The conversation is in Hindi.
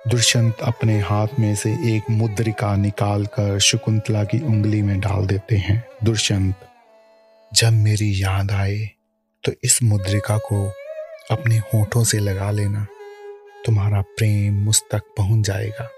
दुष्यंत अपने हाथ में से एक मुद्रिका निकालकर शकुंतला की उंगली में डाल देते हैं। दुष्यंत, जब मेरी याद आए तो इस मुद्रिका को अपने होठों से लगा लेना। तुम्हारा प्रेम मुझ तक पहुँच जाएगा।